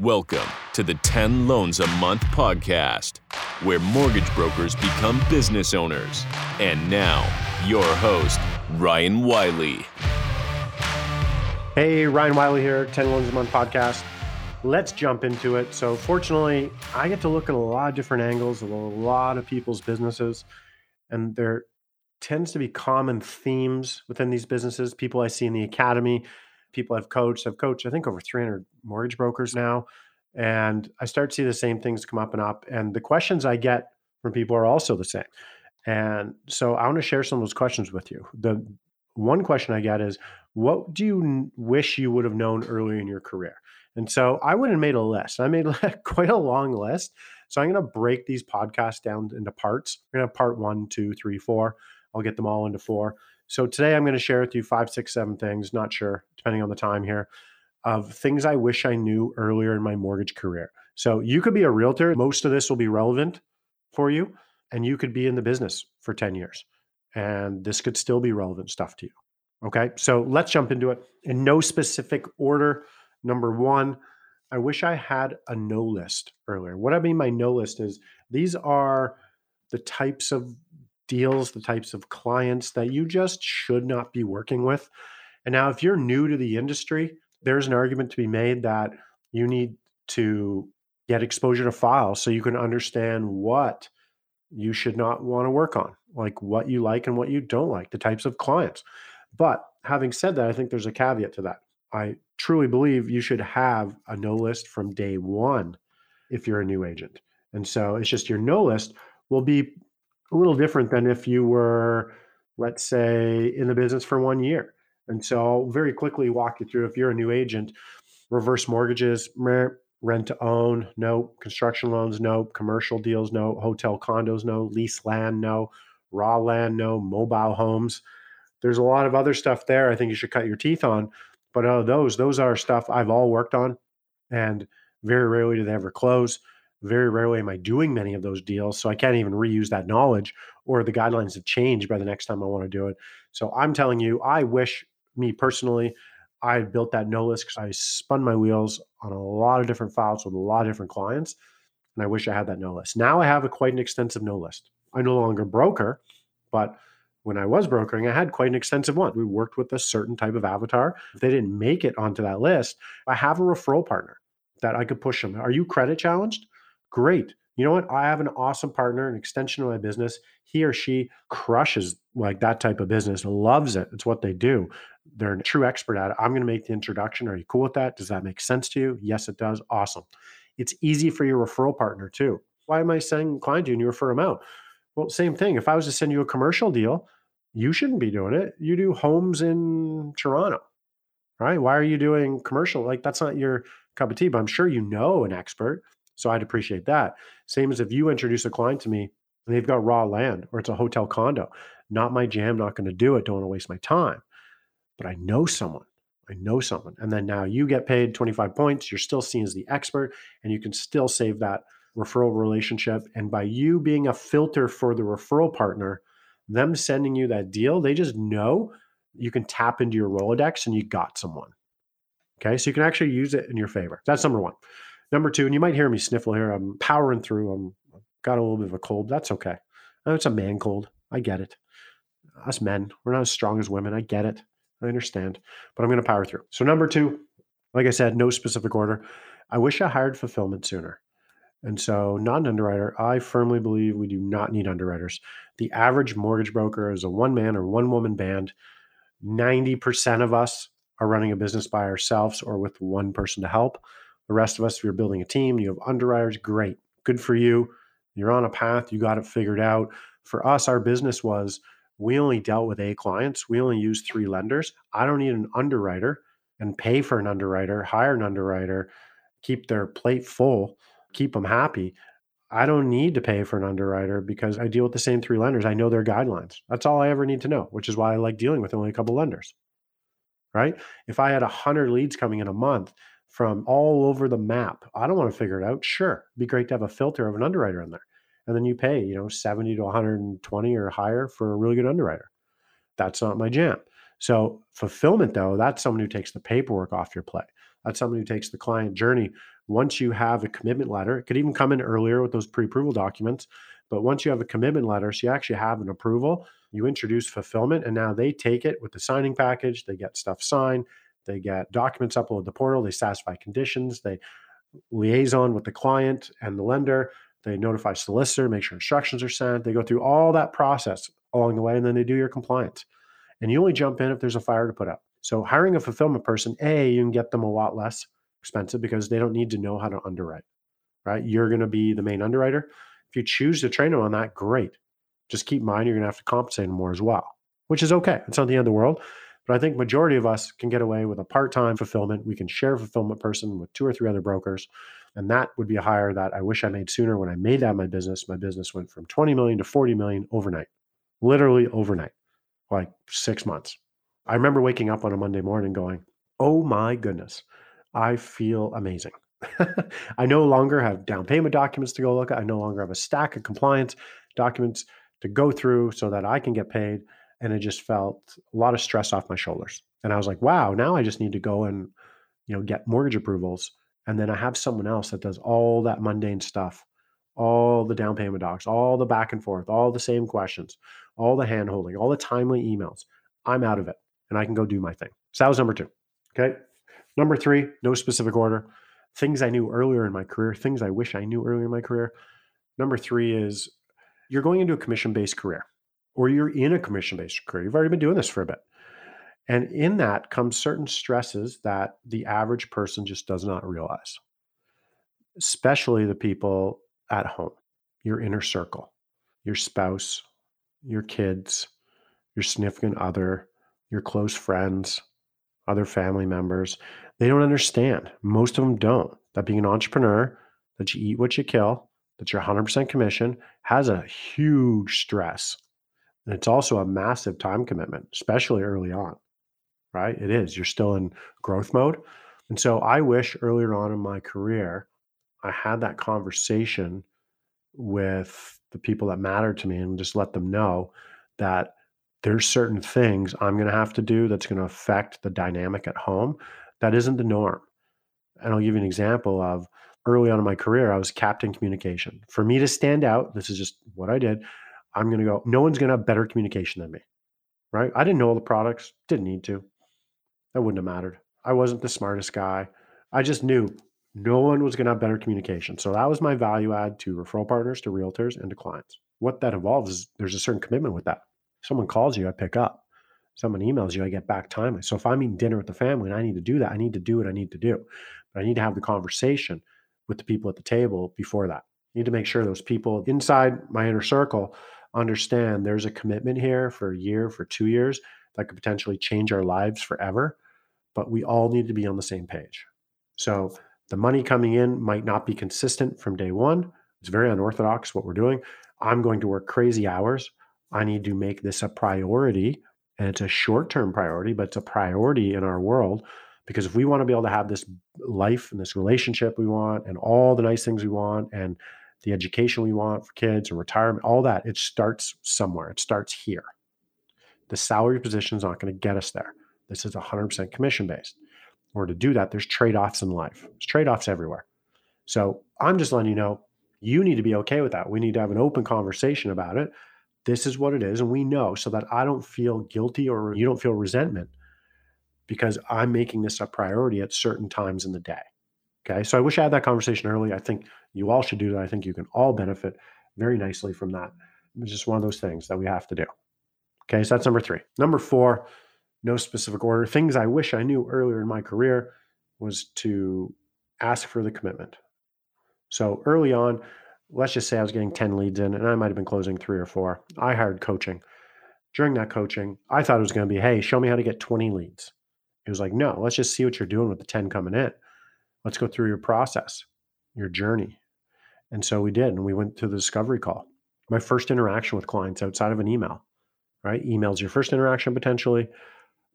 Welcome to the 10 Loans a Month podcast, where mortgage brokers become business owners. And now, your host, Ryan Wiley. Hey, Ryan Wiley here, 10 Loans a Month podcast. Let's jump into it. So, fortunately, I get to look at a lot of different angles of a lot of people's businesses, and there tends to be common themes within these businesses. People I see in the academy, people I've coached. I've coached, I think, over 300 mortgage brokers now. And I start to see the same things come up and up. And the questions I get from people are also the same. And so I want to share some of those questions with you. The one question I get is, what do you wish you would have known earlier in your career? And so I went and made a list. I made quite a long list. So I'm going to break these podcasts down into parts. We're going to have part one, two, three, four. I'll get them all into four. So today I'm going to share with you five, six, seven things, not sure, depending on the time here, of things I wish I knew earlier in my mortgage career. So you could be a realtor. Most of this will be relevant for you, and you could be in the business for 10 years. And this could still be relevant stuff to you. Okay. So let's jump into it in no specific order. Number one, I wish I had a no list earlier. What I mean by no list is these are the types of deals, the types of clients that you just should not be working with. And now, if you're new to the industry, there's an argument to be made that you need to get exposure to files so you can understand what you should not want to work on, like what you like and what you don't like, the types of clients. But having said that, I think there's a caveat to that. I truly believe you should have a no list from day one if you're a new agent. And so it's just your no list will be a little different than if you were, let's say, in the business for one year. And so I'll very quickly walk you through if you're a new agent, reverse mortgages, rent to own, no, construction loans, no, commercial deals, no, hotel condos, no, lease land, no, raw land, no, mobile homes. There's a lot of other stuff there I think you should cut your teeth on. But uh, those, those are stuff I've all worked on. And very rarely do they ever close. Very rarely am I doing many of those deals. So I can't even reuse that knowledge or the guidelines have changed by the next time I want to do it. So I'm telling you, I wish me personally, I built that no list because I spun my wheels on a lot of different files with a lot of different clients. And I wish I had that no list. Now I have a quite an extensive no list. I'm no longer broker, but when I was brokering, I had quite an extensive one. We worked with a certain type of avatar. If they didn't make it onto that list, I have a referral partner that I could push them. Are you credit challenged? Great. You know what? I have an awesome partner, an extension of my business. He or she crushes like that type of business, loves it. It's what they do. They're a true expert at it. I'm going to make the introduction. Are you cool with that? Does that make sense to you? Yes, it does. Awesome. It's easy for your referral partner too. Why am I saying client you and you refer them out? Well, same thing. If I was to send you a commercial deal, you shouldn't be doing it. You do homes in Toronto, right? Why are you doing commercial? Like that's not your cup of tea, but I'm sure you know an expert so I'd appreciate that. Same as if you introduce a client to me and they've got raw land or it's a hotel condo. Not my jam, not going to do it. Don't want to waste my time. But I know someone. I know someone. And then now you get paid 25 points. You're still seen as the expert and you can still save that referral relationship. And by you being a filter for the referral partner, them sending you that deal, they just know you can tap into your Rolodex and you got someone. Okay. So you can actually use it in your favor. That's number one. Number two, and you might hear me sniffle here. I'm powering through. I'm got a little bit of a cold. That's okay. Oh, it's a man cold. I get it. Us men, we're not as strong as women. I get it. I understand. But I'm going to power through. So number two, like I said, no specific order. I wish I hired fulfillment sooner. And so, not an underwriter. I firmly believe we do not need underwriters. The average mortgage broker is a one man or one woman band. 90% of us are running a business by ourselves or with one person to help. The rest of us, if you're building a team, you have underwriters, great, good for you. You're on a path, you got it figured out. For us, our business was we only dealt with A clients, we only used three lenders. I don't need an underwriter and pay for an underwriter, hire an underwriter, keep their plate full, keep them happy. I don't need to pay for an underwriter because I deal with the same three lenders. I know their guidelines. That's all I ever need to know, which is why I like dealing with only a couple lenders. Right? If I had 100 leads coming in a month, from all over the map. I don't want to figure it out. Sure, It'd be great to have a filter of an underwriter in there. And then you pay, you know, 70 to 120 or higher for a really good underwriter. That's not my jam. So, fulfillment, though, that's someone who takes the paperwork off your plate. That's someone who takes the client journey. Once you have a commitment letter, it could even come in earlier with those pre approval documents. But once you have a commitment letter, so you actually have an approval, you introduce fulfillment, and now they take it with the signing package. They get stuff signed, they get documents uploaded to the portal, they satisfy conditions, they liaison with the client and the lender, they notify solicitor, make sure instructions are sent. They go through all that process along the way, and then they do your compliance. And you only jump in if there's a fire to put out. So hiring a fulfillment person, A, you can get them a lot less expensive because they don't need to know how to underwrite, right? You're going to be the main underwriter. If you choose to train them on that, great. Just keep in mind you're going to have to compensate them more as well, which is okay. It's not the end of the world. But I think majority of us can get away with a part-time fulfillment. We can share a fulfillment person with two or three other brokers. And that would be a hire that I wish I made sooner. When I made that my business, my business went from 20 million to 40 million overnight, literally overnight, like six months. I remember waking up on a Monday morning going, Oh my goodness, I feel amazing. I no longer have down payment documents to go look at. I no longer have a stack of compliance documents to go through so that I can get paid. And it just felt a lot of stress off my shoulders. And I was like, wow, now I just need to go and, you know, get mortgage approvals. And then I have someone else that does all that mundane stuff, all the down payment docs, all the back and forth, all the same questions, all the hand holding, all the timely emails. I'm out of it and I can go do my thing. So that was number two. Okay. Number three, no specific order. Things I knew earlier in my career, things I wish I knew earlier in my career. Number three is you're going into a commission based career or you're in a commission based career. You've already been doing this for a bit. And in that comes certain stresses that the average person just does not realize, especially the people at home, your inner circle, your spouse, your kids, your significant other, your close friends, other family members. They don't understand. Most of them don't. That being an entrepreneur, that you eat what you kill, that you're 100% commission has a huge stress. And it's also a massive time commitment, especially early on, right? It is. You're still in growth mode. And so I wish earlier on in my career, I had that conversation with the people that matter to me and just let them know that there's certain things I'm going to have to do that's going to affect the dynamic at home that isn't the norm. And I'll give you an example of early on in my career, I was captain communication. For me to stand out, this is just what I did. I'm going to go, no one's going to have better communication than me, right? I didn't know all the products, didn't need to. That wouldn't have mattered. I wasn't the smartest guy. I just knew no one was going to have better communication. So that was my value add to referral partners, to realtors, and to clients. What that involves is there's a certain commitment with that. Someone calls you, I pick up. Someone emails you, I get back timely. So if I'm eating dinner with the family and I need to do that, I need to do what I need to do. But I need to have the conversation with the people at the table before that. I need to make sure those people inside my inner circle understand there's a commitment here for a year, for two years that could potentially change our lives forever. But we all need to be on the same page. So the money coming in might not be consistent from day one. It's very unorthodox what we're doing. I'm going to work crazy hours. I need to make this a priority. And it's a short term priority, but it's a priority in our world because if we want to be able to have this life and this relationship we want and all the nice things we want and the education we want for kids or retirement, all that, it starts somewhere. It starts here. The salary position is not going to get us there. This is 100% commission based. Or to do that, there's trade offs in life. There's trade offs everywhere. So I'm just letting you know you need to be okay with that. We need to have an open conversation about it. This is what it is. And we know so that I don't feel guilty or you don't feel resentment because I'm making this a priority at certain times in the day. Okay. So I wish I had that conversation early. I think you all should do that. I think you can all benefit very nicely from that. It's just one of those things that we have to do. Okay. So that's number three. Number four, no specific order. Things I wish I knew earlier in my career was to ask for the commitment. So early on, let's just say I was getting 10 leads in and I might have been closing three or four. I hired coaching. During that coaching, I thought it was going to be, hey, show me how to get 20 leads. It was like, no, let's just see what you're doing with the 10 coming in. Let's go through your process, your journey. And so we did. And we went to the discovery call. My first interaction with clients outside of an email, right? Email's your first interaction potentially.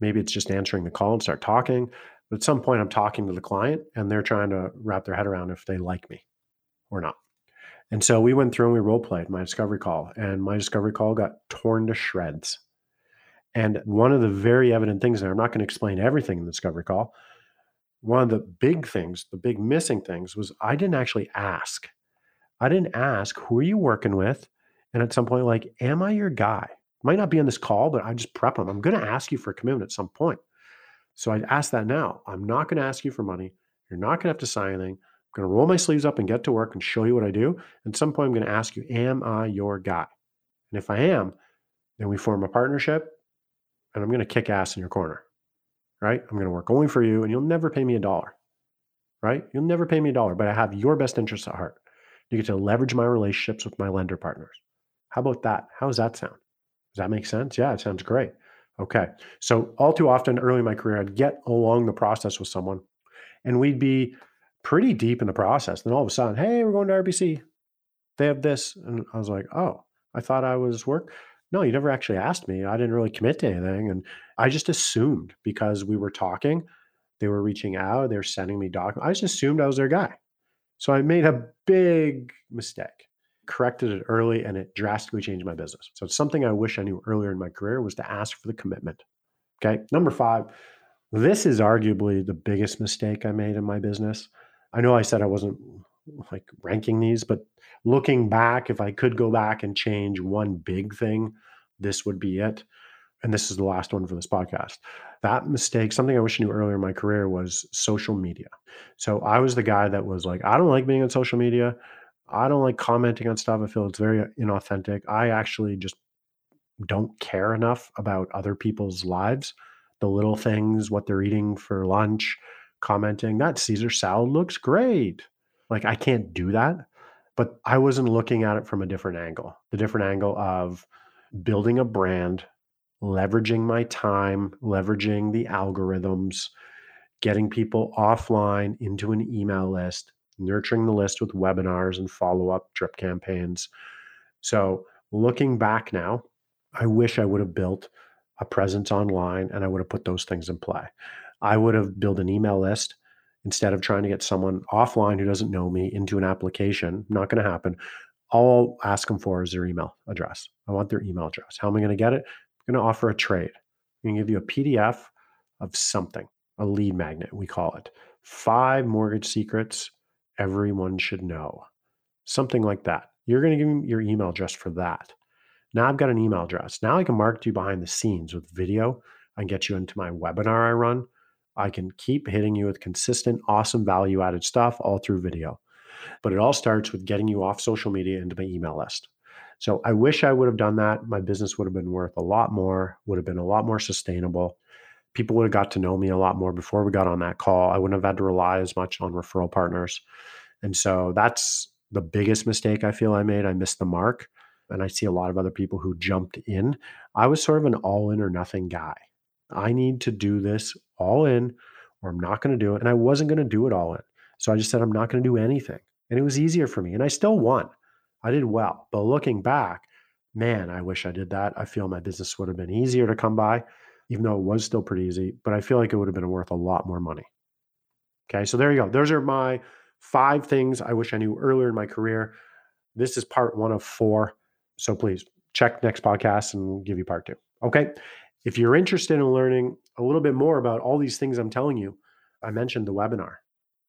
Maybe it's just answering the call and start talking. But at some point, I'm talking to the client and they're trying to wrap their head around if they like me or not. And so we went through and we role played my discovery call, and my discovery call got torn to shreds. And one of the very evident things, and I'm not going to explain everything in the discovery call, one of the big things, the big missing things was I didn't actually ask. I didn't ask, who are you working with? And at some point, like, am I your guy? Might not be on this call, but I just prep them. I'm going to ask you for a commitment at some point. So I ask that now. I'm not going to ask you for money. You're not going to have to sign anything. I'm going to roll my sleeves up and get to work and show you what I do. At some point, I'm going to ask you, am I your guy? And if I am, then we form a partnership and I'm going to kick ass in your corner, right? I'm going to work only for you and you'll never pay me a dollar, right? You'll never pay me a dollar, but I have your best interests at heart. You get to leverage my relationships with my lender partners. How about that? How does that sound? Does that make sense? Yeah, it sounds great. Okay. So, all too often early in my career, I'd get along the process with someone and we'd be pretty deep in the process. Then all of a sudden, hey, we're going to RBC. They have this. And I was like, oh, I thought I was work. No, you never actually asked me. I didn't really commit to anything. And I just assumed because we were talking, they were reaching out, they were sending me documents. I just assumed I was their guy. So I made a big mistake, corrected it early, and it drastically changed my business. So it's something I wish I knew earlier in my career was to ask for the commitment. Okay. Number five, this is arguably the biggest mistake I made in my business. I know I said I wasn't like ranking these, but looking back, if I could go back and change one big thing, this would be it. And this is the last one for this podcast. That mistake, something I wish I knew earlier in my career was social media. So I was the guy that was like, I don't like being on social media. I don't like commenting on stuff. I feel it's very inauthentic. I actually just don't care enough about other people's lives, the little things, what they're eating for lunch, commenting, that Caesar salad looks great. Like I can't do that. But I wasn't looking at it from a different angle the different angle of building a brand, leveraging my time, leveraging the algorithms, getting people offline into an email list, nurturing the list with webinars and follow up drip campaigns. So, looking back now, I wish I would have built a presence online and I would have put those things in play. I would have built an email list instead of trying to get someone offline who doesn't know me into an application. Not going to happen. All I'll ask them for is their email address. I want their email address. How am I going to get it? I'm going to offer a trade. I'm going to give you a PDF of something, a lead magnet, we call it. Five mortgage secrets everyone should know. Something like that. You're going to give me your email address for that. Now I've got an email address. Now I can market you behind the scenes with video. Can get you into my webinar I run. I can keep hitting you with consistent, awesome value added stuff all through video. But it all starts with getting you off social media into my email list. So I wish I would have done that. My business would have been worth a lot more, would have been a lot more sustainable. People would have got to know me a lot more before we got on that call. I wouldn't have had to rely as much on referral partners. And so that's the biggest mistake I feel I made. I missed the mark. And I see a lot of other people who jumped in. I was sort of an all in or nothing guy. I need to do this all in or I'm not going to do it. And I wasn't going to do it all in. So I just said, I'm not going to do anything. And it was easier for me. And I still won. I did well. But looking back, man, I wish I did that. I feel my business would have been easier to come by, even though it was still pretty easy. But I feel like it would have been worth a lot more money. Okay. So there you go. Those are my five things I wish I knew earlier in my career. This is part one of four. So please check next podcast and we'll give you part two. Okay. If you're interested in learning a little bit more about all these things I'm telling you, I mentioned the webinar,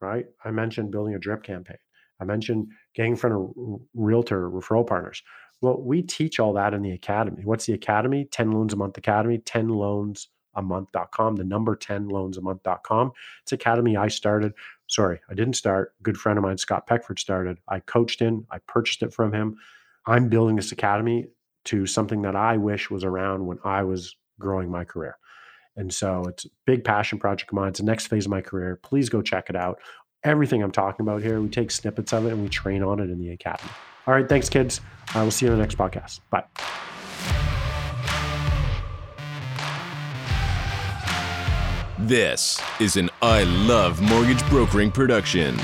right? I mentioned building a drip campaign. I mentioned getting in front of realtor referral partners. Well, we teach all that in the academy. What's the academy? 10 loans a month academy, 10 loans a month.com, the number 10 loans a month.com. It's academy I started. Sorry, I didn't start. Good friend of mine, Scott Peckford, started. I coached in, I purchased it from him. I'm building this academy to something that I wish was around when I was growing my career. And so it's a big passion project of mine. It's the next phase of my career. Please go check it out. Everything I'm talking about here, we take snippets of it and we train on it in the academy. All right, thanks, kids. I will see you in the next podcast. Bye. This is an I Love Mortgage Brokering production.